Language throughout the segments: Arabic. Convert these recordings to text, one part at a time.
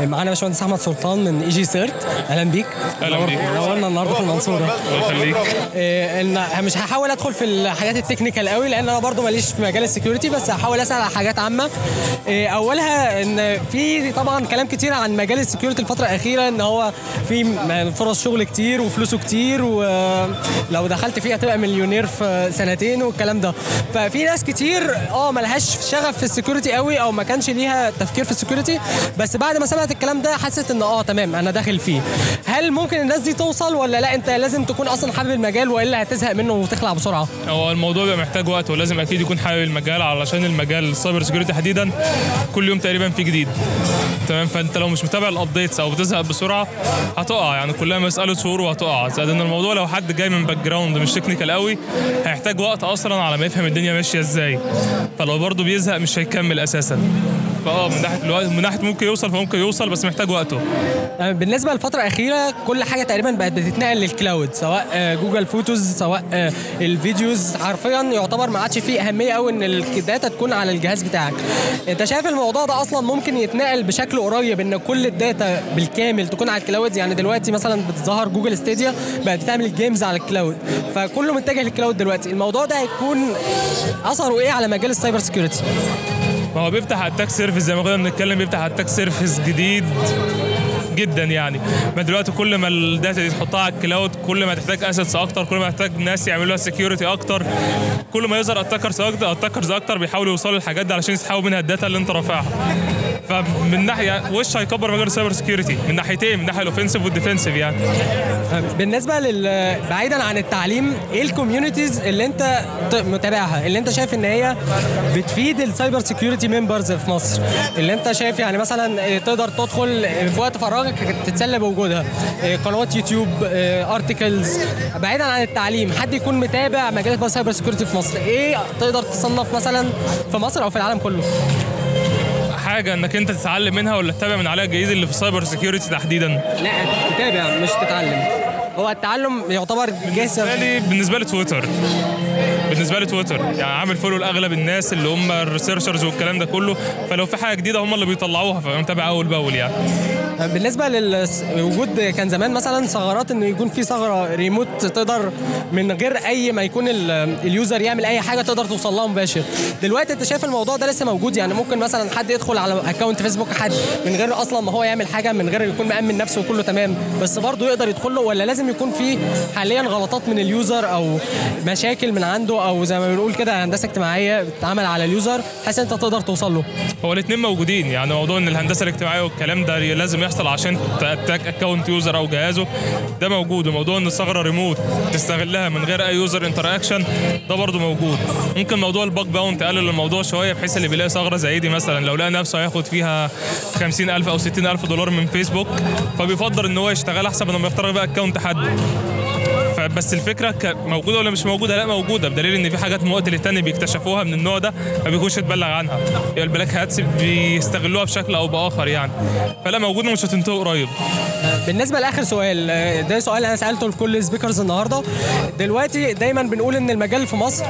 معانا باشمهندس أحمد سلطان من EG-CERT. أهلا بيك. نور- بيك. نورنا النهارده في المنصورة. الله يخليك. إيه، مش هحاول أدخل في الحاجات ال technical قوي لأن أنا برضو ماليش في مجال ال security بس هحاول أسأل على حاجات عامة. إيه، أولها إن في طبعا كلام كتير عن مجال ال security الفترة الأخيرة إن هو في فرص شغل كتير وفلوسه كتير ولو دخلت فيه هتبقى مليونير في سنتين والكلام ده. ففي ناس كتير آه ملهاش شغف في ال security قوي أو ما كانش ليها تفكير في ال security بس بعد ما سمعت الكلام ده حست إن آه تمام أنا داخل فيه. هل ممكن الناس دي توصل ولا لأ؟ أنت لازم تكون أصلا حابب المجال وإلا هتزهق منه وتخلع بسرعة. هو الموضوع بيبقى محتاج وقت ولازم أكيد يكون حابب المجال علشان المجال ال cyber security تحديدا كل يوم تقريبا في جديد. تمام؟ فأنت لو مش متابع ال updates أو بتزهق بسرعة هتقع يعني كلها مساله شهور وهتقع. زائد إن الموضوع لو حد جاي من background مش technical قوي هيحتاج وقت أصلا على ما يفهم الدنيا ماشية إزاي. فلو برضه بيزهق مش هيكمل أساسا. فاه من ناحيه الوقت من ناحية ممكن يوصل فممكن يوصل بس محتاج وقته. آه، بالنسبة للفترة الأخيرة كل حاجة تقريبا بقت بتتنقل لل cloud سواء آه، Google Photos سواء آه، ال videos. حرفيا يعتبر ما عادش فيه أهمية قوي إن ال data تكون على الجهاز بتاعك. أنت شايف الموضوع ده أصلا ممكن يتنقل بشكل قريب إن كل ال data بالكامل تكون على ال cloud يعني دلوقتي مثلا بتظهر Google Stadia بقت بتعمل ال games على ال cloud فكله متجه لل cloud دلوقتي. الموضوع ده هيكون أثره إيه على مجال ال cyber security ما هو بيفتح attack surface زي ما كنا بنتكلم بيفتح attack surface جديد جدا يعني. ما دلوقتي كل ما ال data دي تحطها على ال cloud كل ما تحتاج assets أكتر كل ما تحتاج ناس يعملوا لها security أكتر كل ما يظهر attackers أكتر attackers أكتر بيحاولوا يوصلوا للحاجات دي علشان يسحبوا منها ال data اللي أنت رافعها. فمن ناحية وش هيكبر مجال ال cyber security من ناحيتين من ناحية ال offensive وال defensive يعني. بالنسبة لل بعيدا عن التعليم إيه ال communities اللي أنت متابعها؟ اللي أنت شايف إن هي بتفيد ال cyber security members في مصر؟ اللي أنت شايف يعني مثلا إيه، تقدر تدخل إيه، في وقت فراغك تتسلى بوجودها. إيه، قنوات يوتيوب articles بعيدا عن التعليم حد يكون متابع مجال ال cyber security في مصر؟ إيه تقدر تصنف مثلا في مصر أو في العالم كله؟ حاجة إنك أنت تتعلم منها ولا تتابع من عليها الجديد اللي في ال cyber security تحديدا؟ لا تتابع مش تتعلم. هو التعلم يعتبر جسر بالنسبة لي بالنسبة لي تويتر. بالنسبة لي تويتر. يعني عامل follow لأغلب الناس اللي هم ال researchers والكلام ده كله. فلو في حاجة جديدة هم اللي بيطلعوها فأنا متابع أول بأول يعني. بالنسبة للوجود كان زمان مثلا ثغرات إنه يكون في ثغرة ريموت تقدر من غير أي ما يكون ال- ال user يعمل أي حاجة تقدر توصل لها مباشر. دلوقتي أنت شايف الموضوع ده لسه موجود يعني ممكن مثلا حد يدخل على account فيسبوك حد من غير أصلا ما هو يعمل حاجة من غير يكون مأمن نفسه وكله تمام بس برضه يقدر يدخل له ولا لازم يكون في حاليا غلطات من ال user أو مشاكل من عنده أو زي ما بنقول كده هندسة اجتماعية بتتعمل على ال user بحيث أنت تقدر توصل له؟ هو الاثنين موجودين يعني موضوع إن الهندسة الاجتماعية والكلام ده لازم يحصل عشان ت attack account user أو جهازه. ده موجود وموضوع إن الثغرة ريموت تستغلها من غير أي user interaction ده برضه موجود. ممكن موضوع ال bug bounty تقلل الموضوع شوية بحيث اللي بيلاقي ثغرة زي دي مثلا لو لقى نفسه هياخد فيها 50000 أو 60000 دولار من فيسبوك فبيفضل إن هو يشتغل أحسن من ما يخترق بقى account حد. فبس الفكرة موجودة ولا مش موجودة؟ لا موجودة بدليل إن في حاجات من وقت للتاني بيكتشفوها من النوع ده ما بيكونش اتبلغ عنها. يعني ال black hats بيستغلوها بشكل أو بآخر يعني. فلا موجودة مش هتنتهي قريب. بالنسبة لآخر سؤال ده سؤال أنا سألته لكل ال speakers النهارده. دلوقتي دايما بنقول إن المجال في مصر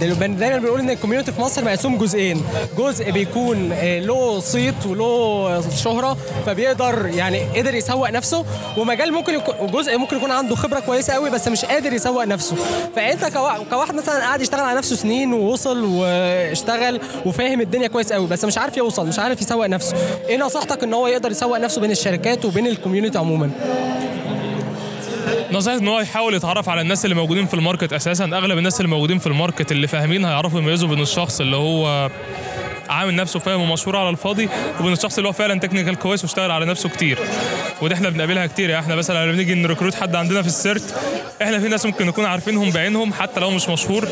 دايما بنقول إن ال community في مصر مقسوم جزئين. جزء بيكون آه، له صيت وله شهرة فبيقدر يعني قدر يسوق نفسه. ومجال ممكن يكون جزء ممكن يكون عنده خبرة كويسة قوي بس مش قادر يسوق نفسه. فأنت كوا- كواحد مثلا قاعد يشتغل على نفسه سنين ووصل واشتغل وفاهم الدنيا كويس قوي بس مش عارف يوصل مش عارف يسوق نفسه. إيه نصيحتك إن هو يقدر يسوق نفسه بين الشركات وبين ال community عموما؟ نصيحة إن هو يحاول يتعرف على الناس اللي موجودين في ال market أساسا. أغلب الناس اللي موجودين في ال market اللي فاهمين هيعرفوا يميزوا بين الشخص اللي هو عامل نفسه فاهم ومشهور على الفاضي وبين الشخص اللي هو فعلا technical كويس واشتغل على نفسه كتير. وده إحنا بنقابلها كتير. يعني إحنا مثلا لما بنيجي ن recruit حد عندنا في ال CERT إحنا في ناس ممكن نكون عارفينهم بعينهم حتى لو مش مشهور.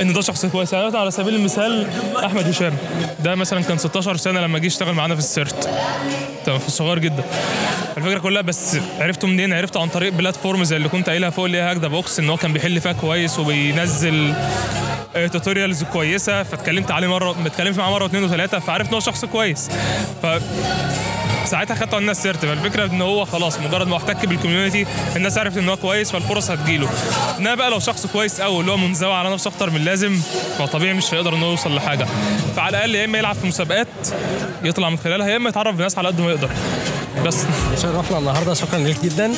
إن ده شخص كويس. يعني على سبيل المثال أحمد هشام. ده مثلا كان 16 سنة لما جه يشتغل معانا في ال CERT. تمام في الصغير جدا. الفكرة كلها بس عرفته منين؟ عرفته عن طريق platform زي اللي كنت قايلها فوق اللي هي Hack The Box إن هو كان بيحل فيها كويس وبينزل tutorials كويسة. فاتكلمت عليه مرة اتكلمت معاه مرة واثنين وثلاثة فعرفت إن هو شخص كويس. ف ساعتها خدته على الناس CERT. فالفكرة إن هو خلاص مجرد ما احتك بال community الناس عرفت إن هو كويس فالفرص هتجيله. انما بقى لو شخص كويس قوي اللي هو منزوي على نفسه أكتر من اللازم فطبيعي مش هيقدر إن هو يوصل لحاجة. فعلى الأقل يا إما يلعب في مسابقات يطلع من خلالها يا إما يتعرف بناس على قد ما يقدر. بس. شرفنا النهارده. شكرا ليك جدا.